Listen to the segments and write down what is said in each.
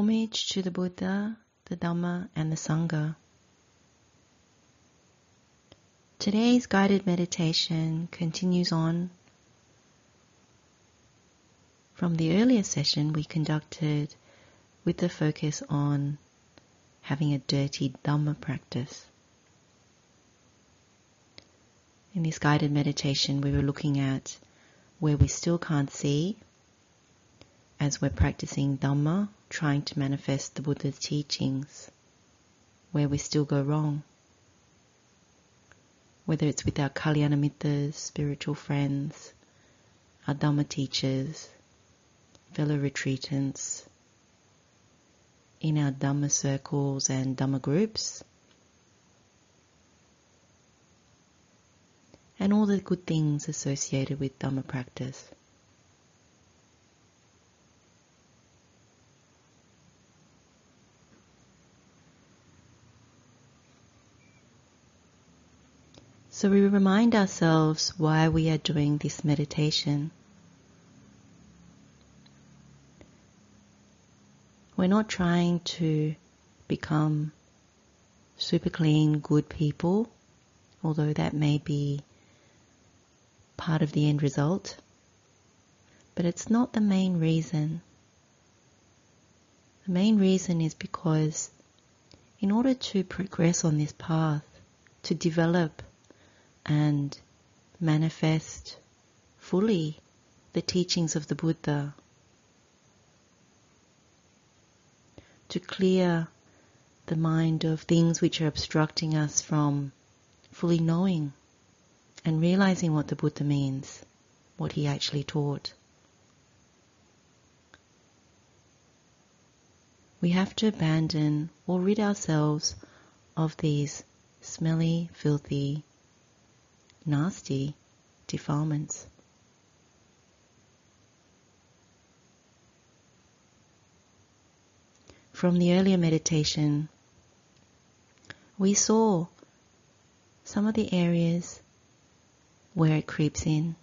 Homage to the Buddha, the Dhamma, and the Sangha. Today's guided meditation continues on from the earlier session we conducted with the focus on having a dirty Dhamma practice. In this guided meditation, we were looking at where we still can't see as we're practicing Dhamma, trying to manifest the Buddha's teachings, where we still go wrong. Whether it's with our Kalyana spiritual friends, our Dhamma teachers, fellow retreatants, in our Dhamma circles and Dhamma groups, and all the good things associated with Dhamma practice. So we remind ourselves why we are doing this meditation. We're not trying to become super clean, good people, although that may be part of the end result. But it's not the main reason. The main reason is because in order to progress on this path, to develop and manifest fully the teachings of the Buddha, to clear the mind of things which are obstructing us from fully knowing and realizing what the Buddha means, what he actually taught. We have to abandon or rid ourselves of these smelly, filthy, nasty defilements. From the earlier meditation, we saw some of the areas where it creeps in,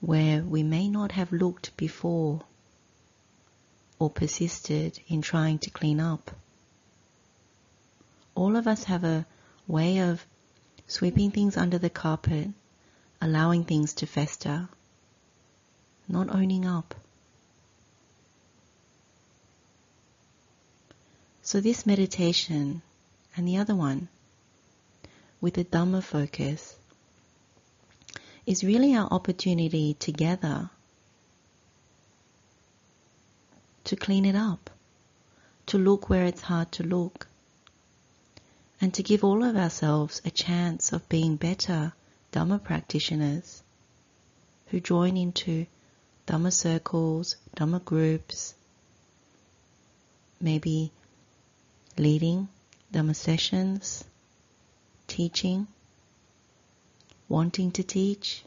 where we may not have looked before or persisted in trying to clean up. All of us have a way of sweeping things under the carpet, allowing things to fester, not owning up. So, this meditation and the other one with the Dhamma focus is really our opportunity together to clean it up, to look where it's hard to look, and to give all of ourselves a chance of being better Dhamma practitioners who join into Dhamma circles, Dhamma groups, maybe leading Dhamma sessions, teaching, wanting to teach,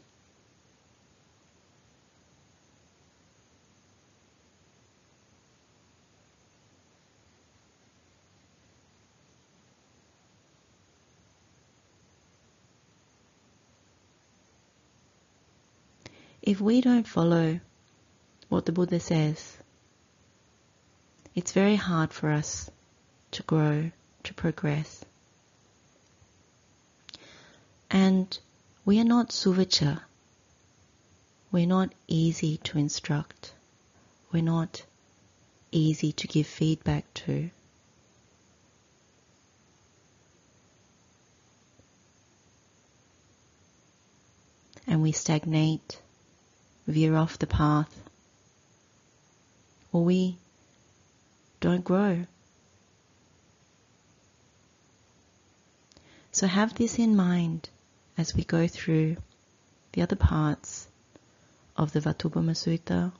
if we don't follow what the Buddha says, it's very hard for us to grow, to progress. And we are not suvacha. We're not easy to instruct. We're not easy to give feedback to. And we stagnate veer off the path, or we don't grow. So have this in mind as we go through the other parts of the Vatthupama Sutta,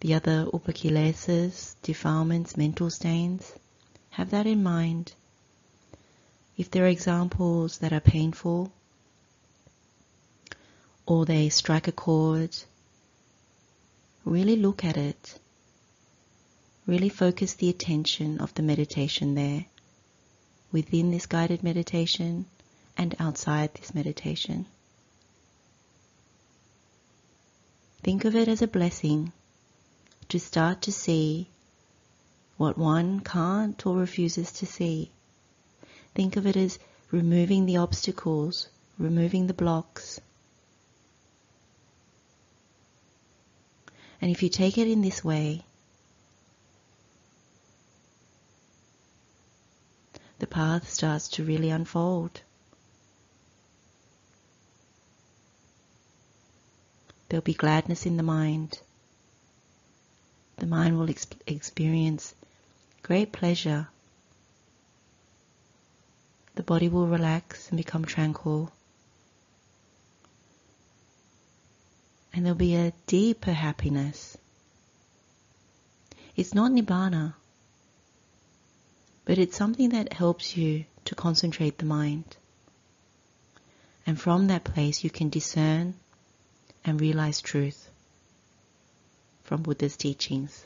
the other upakilesas, defilements, mental stains. Have that in mind. If there are examples that are painful, or they strike a chord, really look at it. Really focus the attention of the meditation there, within this guided meditation and outside this meditation. Think of it as a blessing to start to see what one can't or refuses to see. Think of it as removing the obstacles, removing the blocks. And if you take it in this way, the path starts to really unfold. There'll be gladness in the mind. The mind will ex- experience great pleasure. The body will relax and become tranquil. And there'll be a deeper happiness. It's not nibbana, but it's something that helps you to concentrate the mind. And from that place, you can discern and realize truth from Buddha's teachings.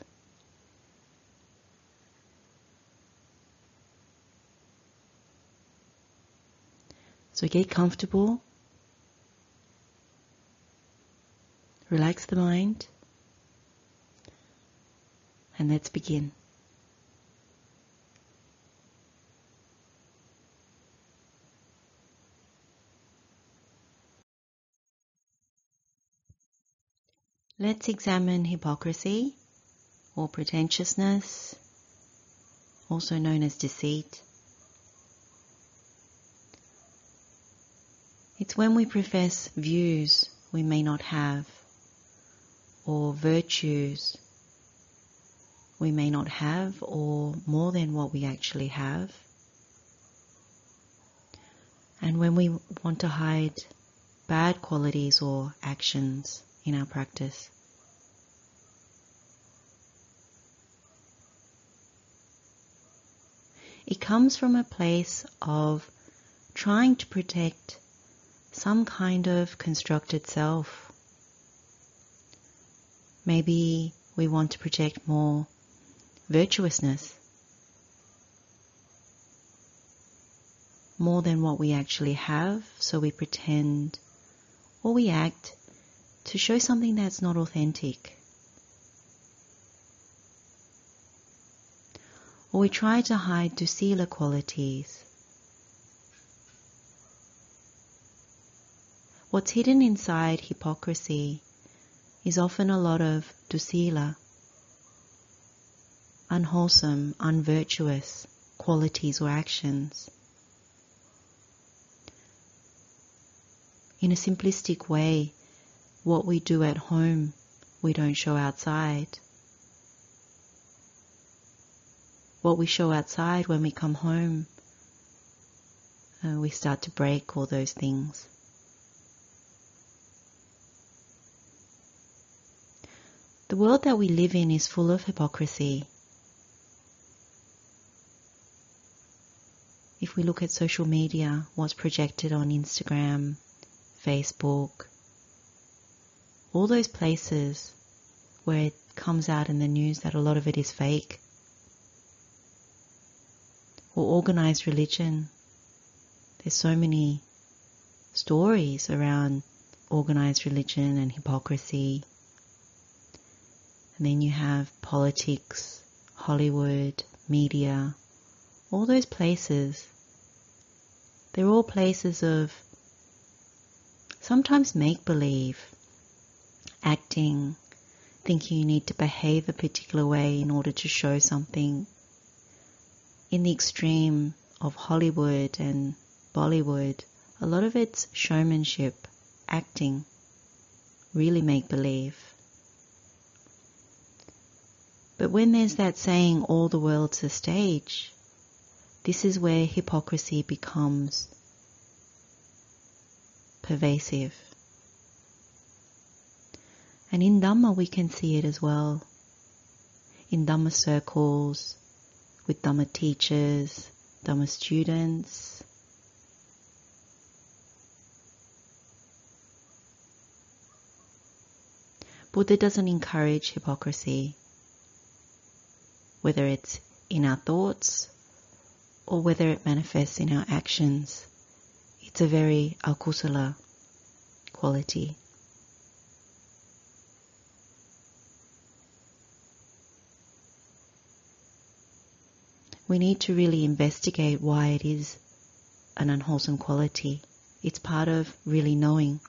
So get comfortable, relax the mind, and let's begin. Let's examine hypocrisy or pretentiousness, also known as deceit. It's when we profess views we may not have or virtues we may not have or more than what we actually have. And when we want to hide bad qualities or actions in our practice. It comes from a place of trying to protect some kind of constructed self. Maybe we want to project more virtuousness, more than what we actually have, so we pretend or we act to show something that's not authentic. Or we try to hide dusila qualities. What's hidden inside hypocrisy is often a lot of dusila, unwholesome, unvirtuous qualities or actions. In a simplistic way, what we do at home, we don't show outside. What we show outside when we come home, uh, we start to break all those things. World that we live in is full of hypocrisy. If we look at social media, what's projected on Instagram, Facebook, all those places where it comes out in the news that a lot of it is fake, or organized religion. There's so many stories around organized religion and hypocrisy. And then you have politics, Hollywood, media, all those places. They're all places of sometimes make believe acting, thinking you need to behave a particular way in order to show something. In the extreme of Hollywood and Bollywood, a lot of it's showmanship, acting, really make believe. But when there's that saying, all the world's a stage, this is where hypocrisy becomes pervasive. And in Dhamma, we can see it as well. In Dhamma circles, with Dhamma teachers, Dhamma students. Buddha doesn't encourage hypocrisy, whether it's in our thoughts or whether it manifests in our actions. It's a very akusala quality. We need to really investigate why it is an unwholesome quality. It's part of really knowing.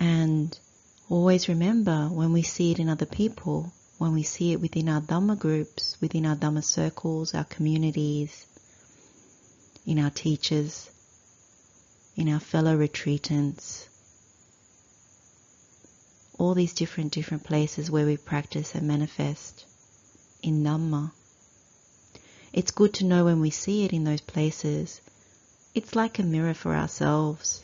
And always remember when we see it in other people, when we see it within our Dhamma groups, within our Dhamma circles, our communities, in our teachers, in our fellow retreatants, all these different, different places where we practice and manifest in Dhamma. It's good to know when we see it in those places, it's like a mirror for ourselves.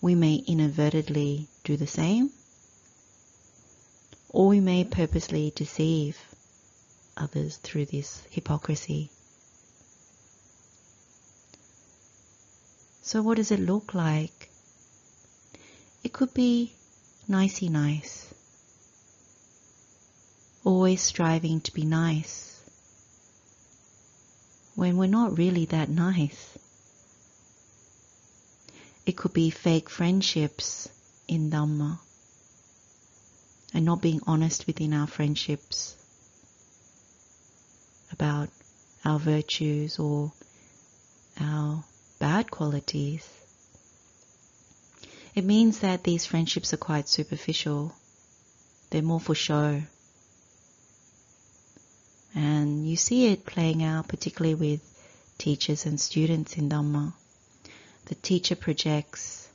We may inadvertently do the same, or we may purposely deceive others through this hypocrisy. So, what does it look like? It could be nicey nice, always striving to be nice when we're not really that nice. It could be fake friendships in Dhamma and not being honest within our friendships about our virtues or our bad qualities. It means that these friendships are quite superficial. They're more for show. And you see it playing out particularly with teachers and students in Dhamma. The teacher projects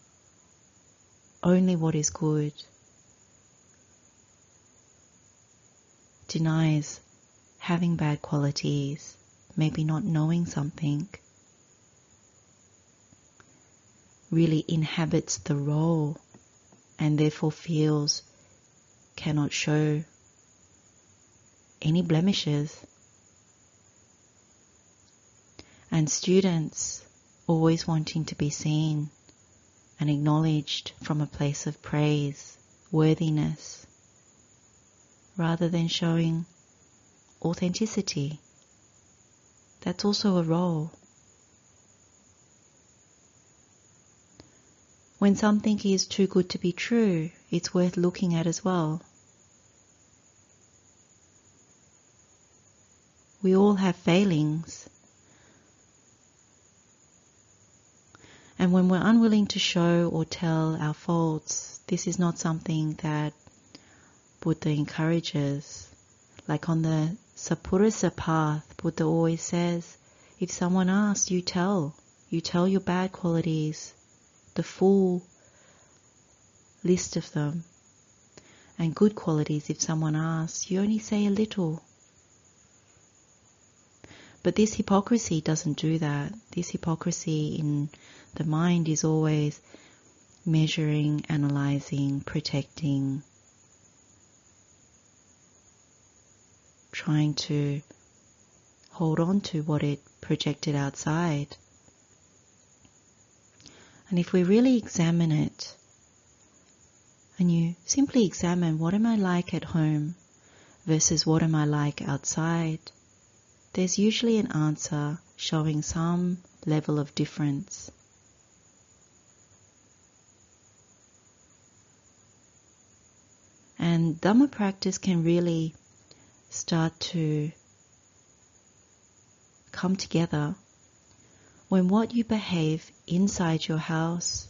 only what is good, denies having bad qualities, maybe not knowing something, really inhabits the role and therefore feels cannot show any blemishes. And students always wanting to be seen and acknowledged from a place of praise, worthiness, rather than showing authenticity. That's also a role. When something is too good to be true, it's worth looking at as well. We all have failings. And when we're unwilling to show or tell our faults, this is not something that Buddha encourages. Like on the Sappurisa path, Buddha always says, if someone asks, you tell. You tell your bad qualities the full list of them. And good qualities, if someone asks, you only say a little. But this hypocrisy doesn't do that. This hypocrisy in the mind is always measuring, analyzing, protecting, trying to hold on to what it projected outside. And if we really examine it, and you simply examine what am I like at home versus what am I like outside, there's usually an answer showing some level of difference. Dhamma practice can really start to come together when what you behave inside your house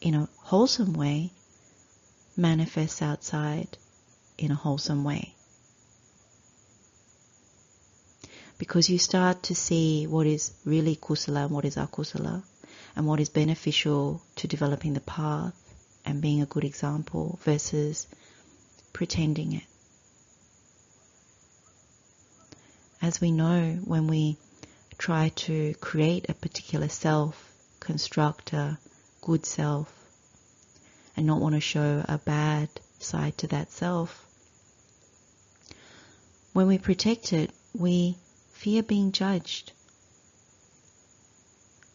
in a wholesome way manifests outside in a wholesome way. Because you start to see what is really kusala and what is akusala, and what is beneficial to developing the path and being a good example versus pretending it. As we know, when we try to create a particular self, construct a good self, and not want to show a bad side to that self. When we protect it, we fear being judged.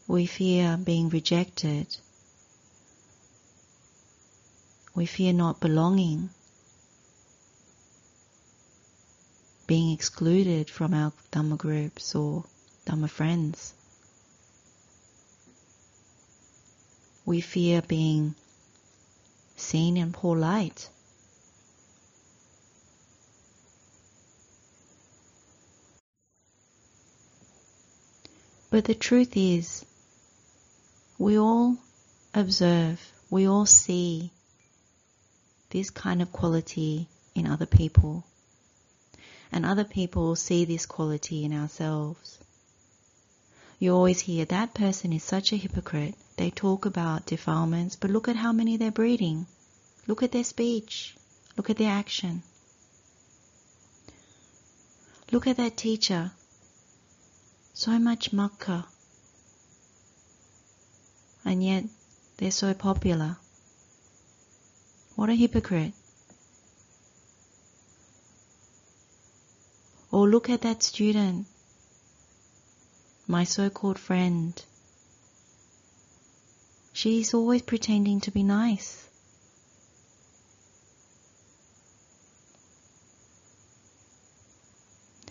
We fear being rejected. We fear not belonging, being excluded from our Dhamma groups or Dhamma friends. We fear being seen in poor light. But the truth is, we all observe, we all see this kind of quality in other people. And other people see this quality in ourselves. You always hear that person is such a hypocrite. They talk about defilements, but look at how many they're breeding. Look at their speech. Look at their action. Look at that teacher. So much makkha. And yet they're so popular. What a hypocrite. Or look at that student, my so called friend. She's always pretending to be nice.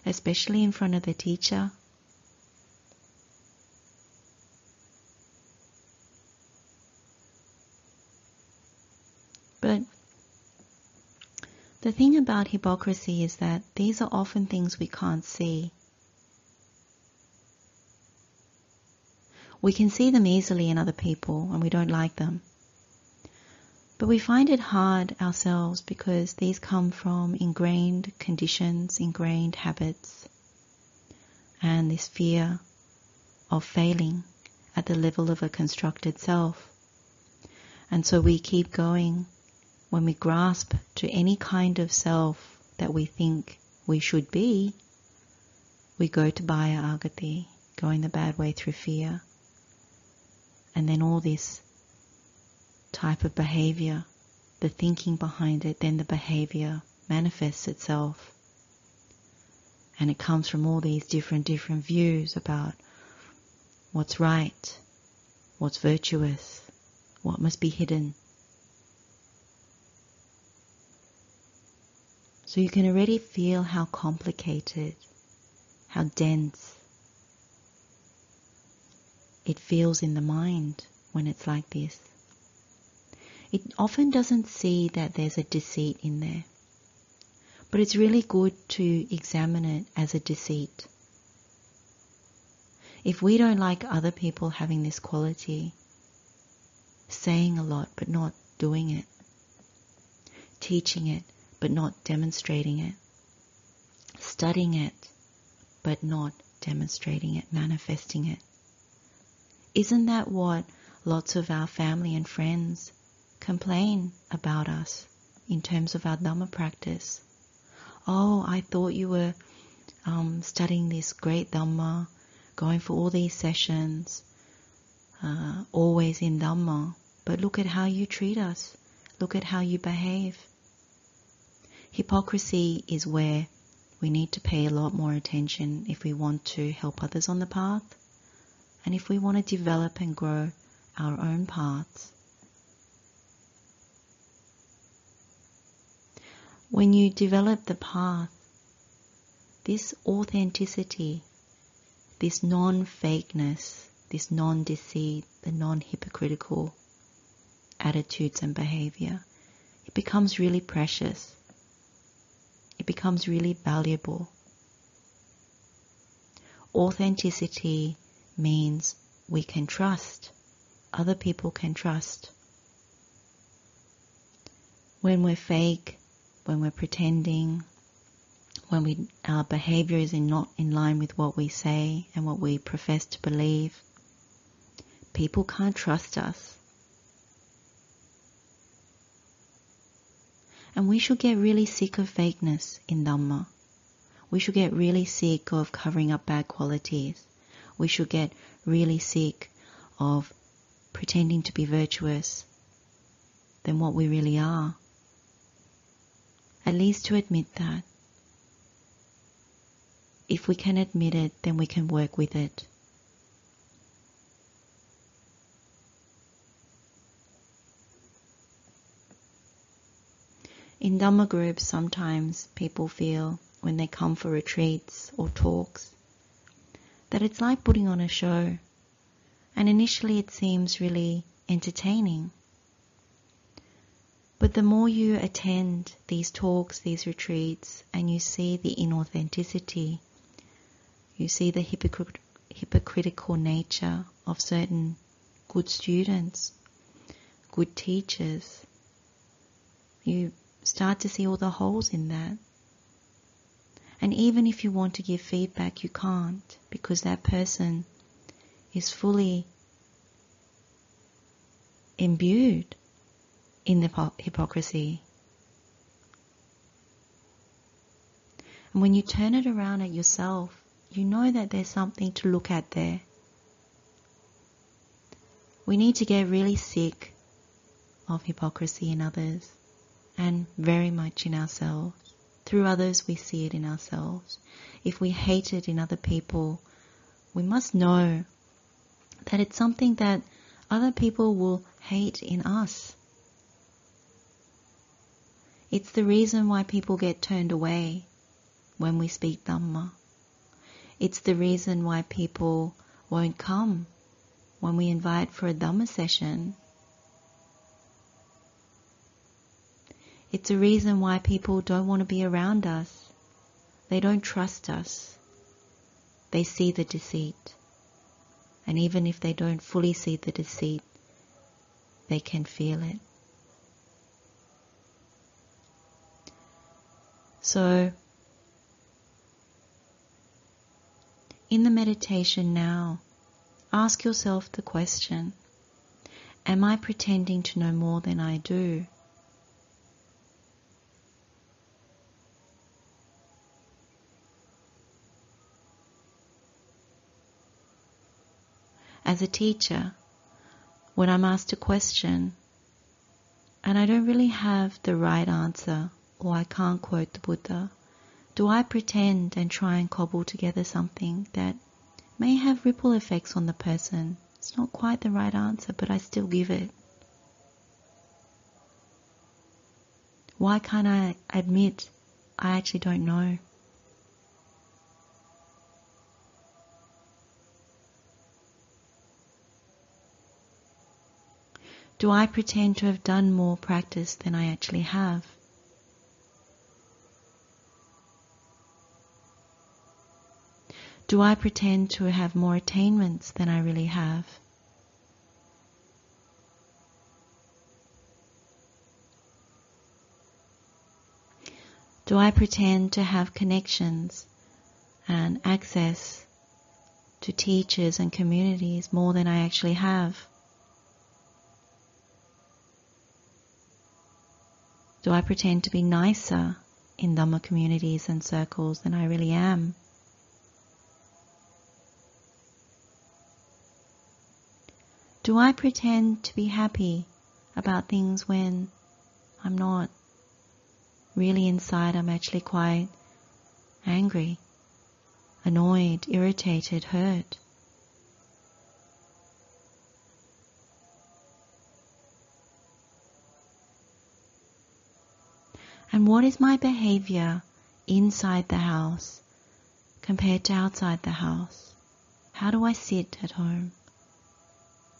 Especially in front of the teacher. But the thing about hypocrisy is that these are often things we can't see. We can see them easily in other people and we don't like them. But we find it hard ourselves because these come from ingrained conditions, ingrained habits, and this fear of failing at the level of a constructed self. And so we keep going when we grasp to any kind of self that we think we should be, we go to Bhaya Agati, going the bad way through fear. And then all this type of behavior, the thinking behind it, then the behavior manifests itself. And it comes from all these different, different views about what's right, what's virtuous, what must be hidden. So you can already feel how complicated, how dense it feels in the mind when it's like this. It often doesn't see that there's a deceit in there. But it's really good to examine it as a deceit. If we don't like other people having this quality, saying a lot but not doing it, teaching it but not demonstrating it, studying it, but not demonstrating it, manifesting it. Isn't that what lots of our family and friends complain about us in terms of our Dhamma practice? Oh, I thought you were um, studying this great Dhamma, going for all these sessions, uh, always in Dhamma, but look at how you treat us. Look at how you behave. Hypocrisy is where we need to pay a lot more attention if we want to help others on the path and if we want to develop and grow our own paths. When you develop the path, this authenticity, this non fakeness, this non deceit, the non hypocritical attitudes and behavior, it becomes really precious it becomes really valuable. Authenticity means we can trust, other people can trust. When we're fake, when we're pretending, when we, our behavior is in not in line with what we say and what we profess to believe, people can't trust us. And we should get really sick of fakeness in Dhamma. We should get really sick of covering up bad qualities. We should get really sick of pretending to be virtuous than what we really are. At least to admit that. If we can admit it, then we can work with it. In Dhamma groups, sometimes people feel when they come for retreats or talks that it's like putting on a show. And initially it seems really entertaining. But the more you attend these talks, these retreats, and you see the inauthenticity, you see the hypocr- hypocritical nature of certain good students, good teachers. You start to see all the holes in that. And even if you want to give feedback, you can't because that person is fully imbued in the hypocrisy. And when you turn it around at yourself, you know that there's something to look at there. We need to get really sick of hypocrisy in others and very much in ourselves. Through others, we see it in ourselves. If we hate it in other people, we must know that it's something that other people will hate in us. It's the reason why people get turned away when we speak Dhamma. It's the reason why people won't come when we invite for a Dhamma session. It's a reason why people don't want to be around us. They don't trust us. They see the deceit. And even if they don't fully see the deceit, they can feel it. So, in the meditation now, ask yourself the question Am I pretending to know more than I do? As a teacher, when I'm asked a question and I don't really have the right answer or I can't quote the Buddha, do I pretend and try and cobble together something that may have ripple effects on the person? It's not quite the right answer, but I still give it. Why can't I admit I actually don't know? Do I pretend to have done more practice than I actually have? Do I pretend to have more attainments than I really have? Do I pretend to have connections and access to teachers and communities more than I actually have? Do I pretend to be nicer in Dhamma communities and circles than I really am? Do I pretend to be happy about things when I'm not? Really inside, I'm actually quite angry, annoyed, irritated, hurt. And what is my behavior inside the house compared to outside the house? How do I sit at home?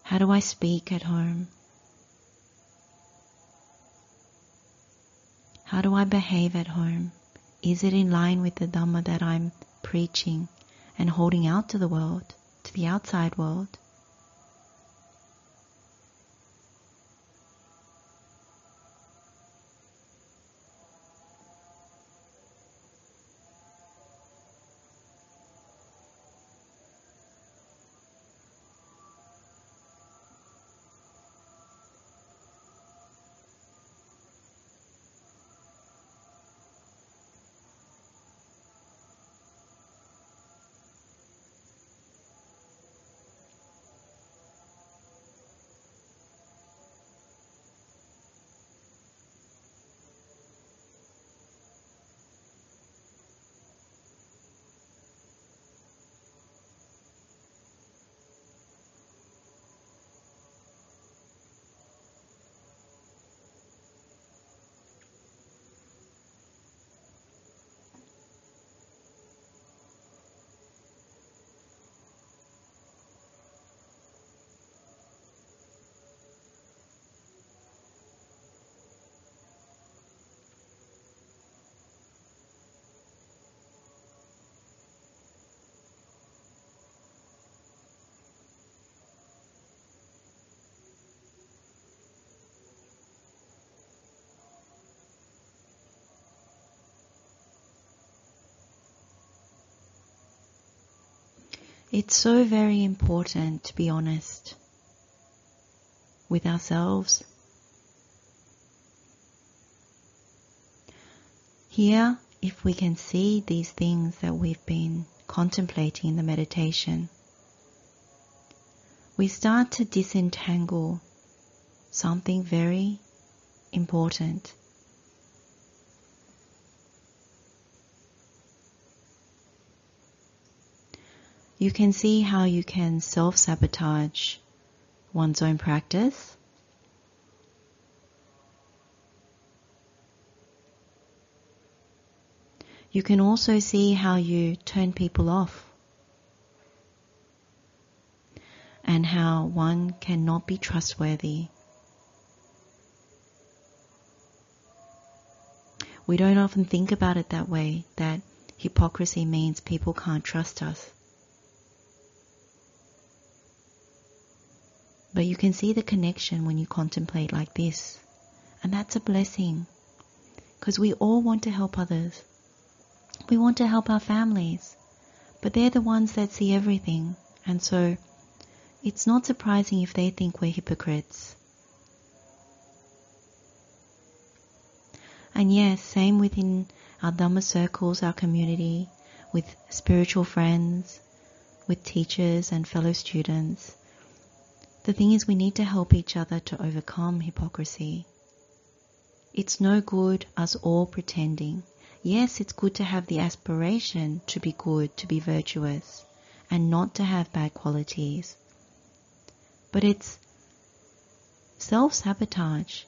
How do I speak at home? How do I behave at home? Is it in line with the Dhamma that I'm preaching and holding out to the world, to the outside world? It's so very important to be honest with ourselves. Here, if we can see these things that we've been contemplating in the meditation, we start to disentangle something very important. You can see how you can self sabotage one's own practice. You can also see how you turn people off and how one cannot be trustworthy. We don't often think about it that way, that hypocrisy means people can't trust us. But you can see the connection when you contemplate like this. And that's a blessing. Because we all want to help others. We want to help our families. But they're the ones that see everything. And so it's not surprising if they think we're hypocrites. And yes, same within our Dhamma circles, our community, with spiritual friends, with teachers and fellow students. The thing is, we need to help each other to overcome hypocrisy. It's no good us all pretending. Yes, it's good to have the aspiration to be good, to be virtuous, and not to have bad qualities. But it's self sabotage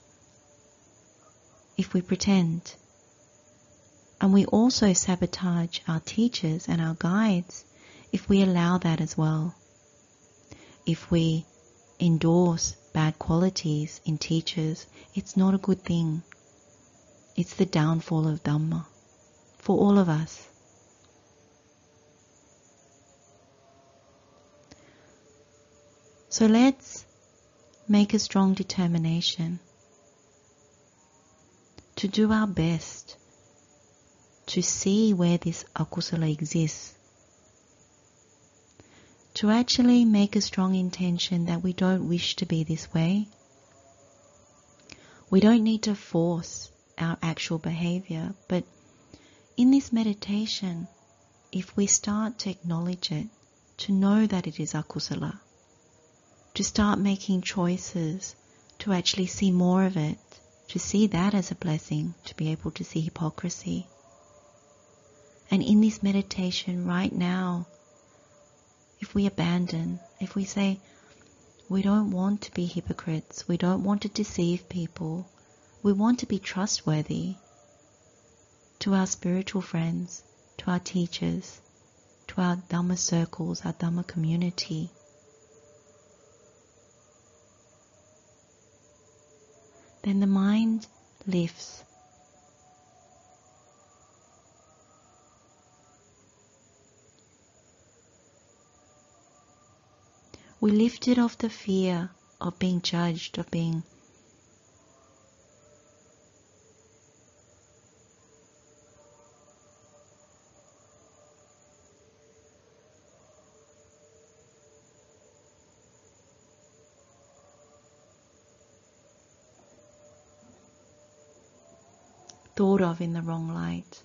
if we pretend. And we also sabotage our teachers and our guides if we allow that as well. If we endorse bad qualities in teachers, it's not a good thing. It's the downfall of Dhamma for all of us. So let's make a strong determination to do our best to see where this akusala exists to actually make a strong intention that we don't wish to be this way. We don't need to force our actual behavior, but in this meditation, if we start to acknowledge it, to know that it is akusala, to start making choices, to actually see more of it, to see that as a blessing, to be able to see hypocrisy. And in this meditation right now, if we abandon, if we say, we don't want to be hypocrites, we don't want to deceive people, we want to be trustworthy to our spiritual friends, to our teachers, to our Dhamma circles, our Dhamma community. Then the mind lifts we lifted off the fear of being judged, of being thought of in the wrong light.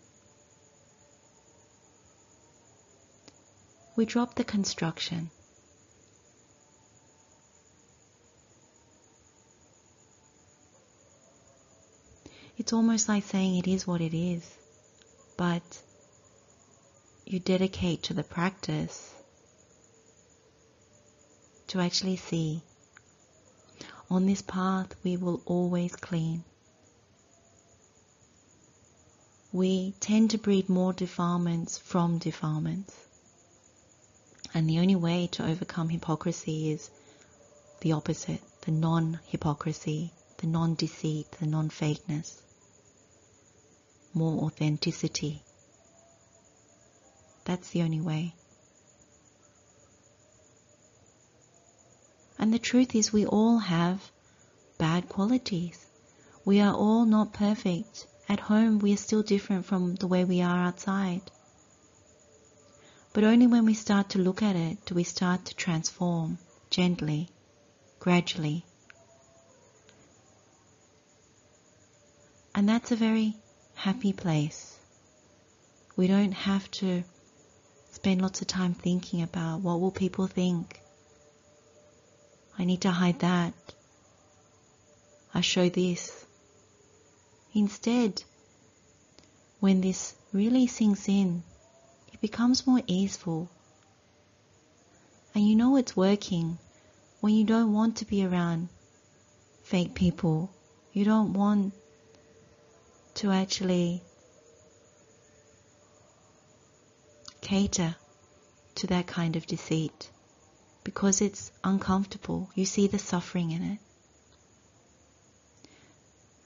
We drop the construction. It's almost like saying it is what it is, but you dedicate to the practice to actually see on this path we will always clean. We tend to breed more defilements from defilements. And the only way to overcome hypocrisy is the opposite, the non hypocrisy, the non deceit, the non fakeness more authenticity. That's the only way. And the truth is, we all have bad qualities. We are all not perfect. At home, we are still different from the way we are outside. But only when we start to look at it do we start to transform gently, gradually. And that's a very happy place. We don't have to spend lots of time thinking about what will people think. I need to hide that. I show this. Instead, when this really sinks in, it becomes more easeful. And you know it's working when you don't want to be around fake people. You don't want to actually cater to that kind of deceit because it's uncomfortable. You see the suffering in it.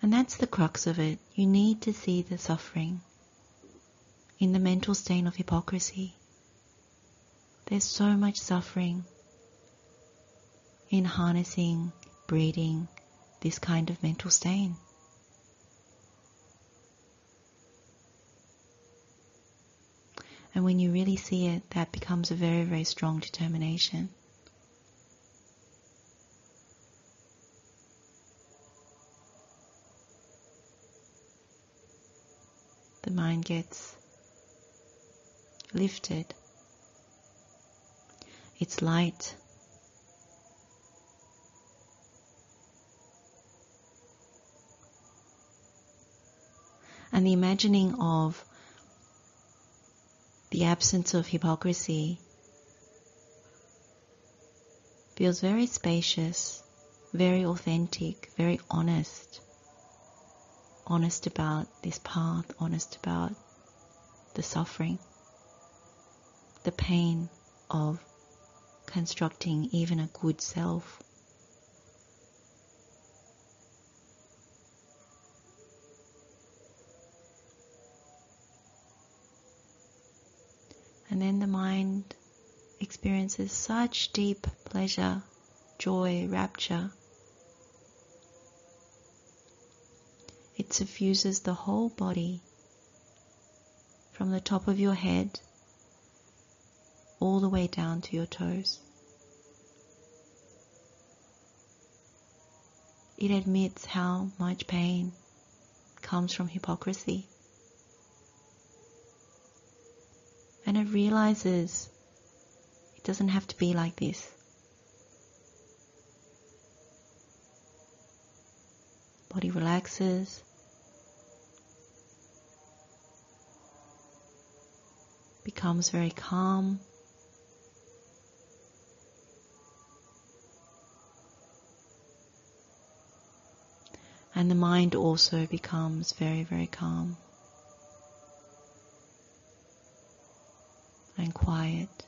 And that's the crux of it. You need to see the suffering in the mental stain of hypocrisy. There's so much suffering in harnessing, breeding this kind of mental stain. And when you really see it, that becomes a very, very strong determination. The mind gets lifted. It's light. And the imagining of the absence of hypocrisy feels very spacious, very authentic, very honest. Honest about this path, honest about the suffering, the pain of constructing even a good self. And then the mind experiences such deep pleasure, joy, rapture. It suffuses the whole body from the top of your head all the way down to your toes. It admits how much pain comes from hypocrisy. And it realizes it doesn't have to be like this. Body relaxes. Becomes very calm. And the mind also becomes very, very calm. And quiet.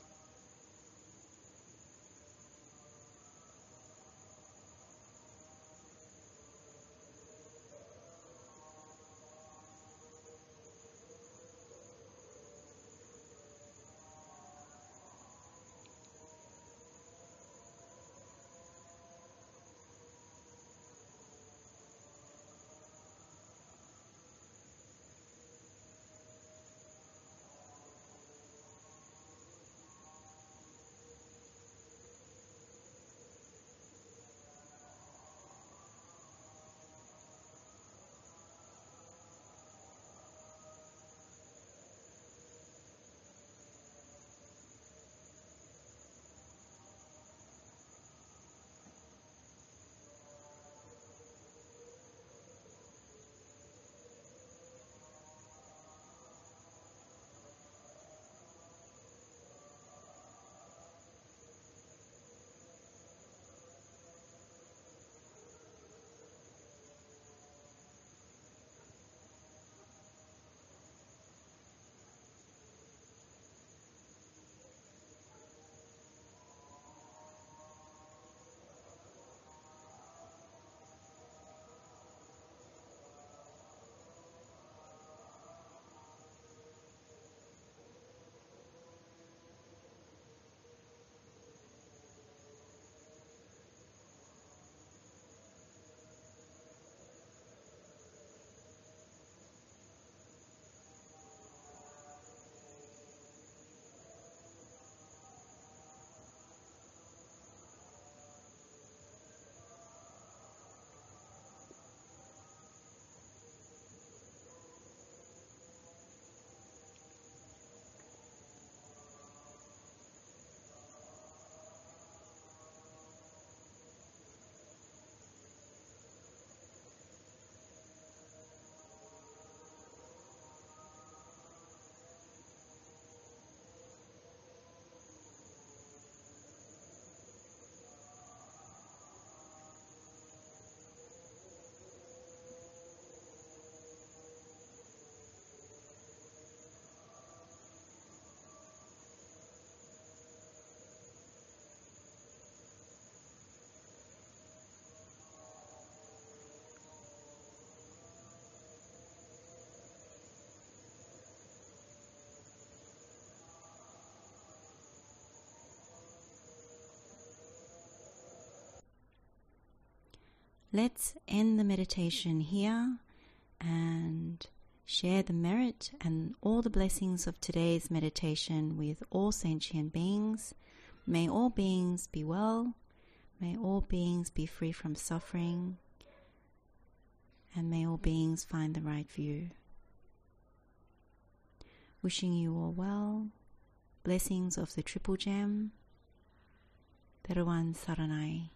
Let's end the meditation here and share the merit and all the blessings of today's meditation with all sentient beings. May all beings be well. May all beings be free from suffering. And may all beings find the right view. Wishing you all well. Blessings of the Triple Gem. Theruwan Saranai.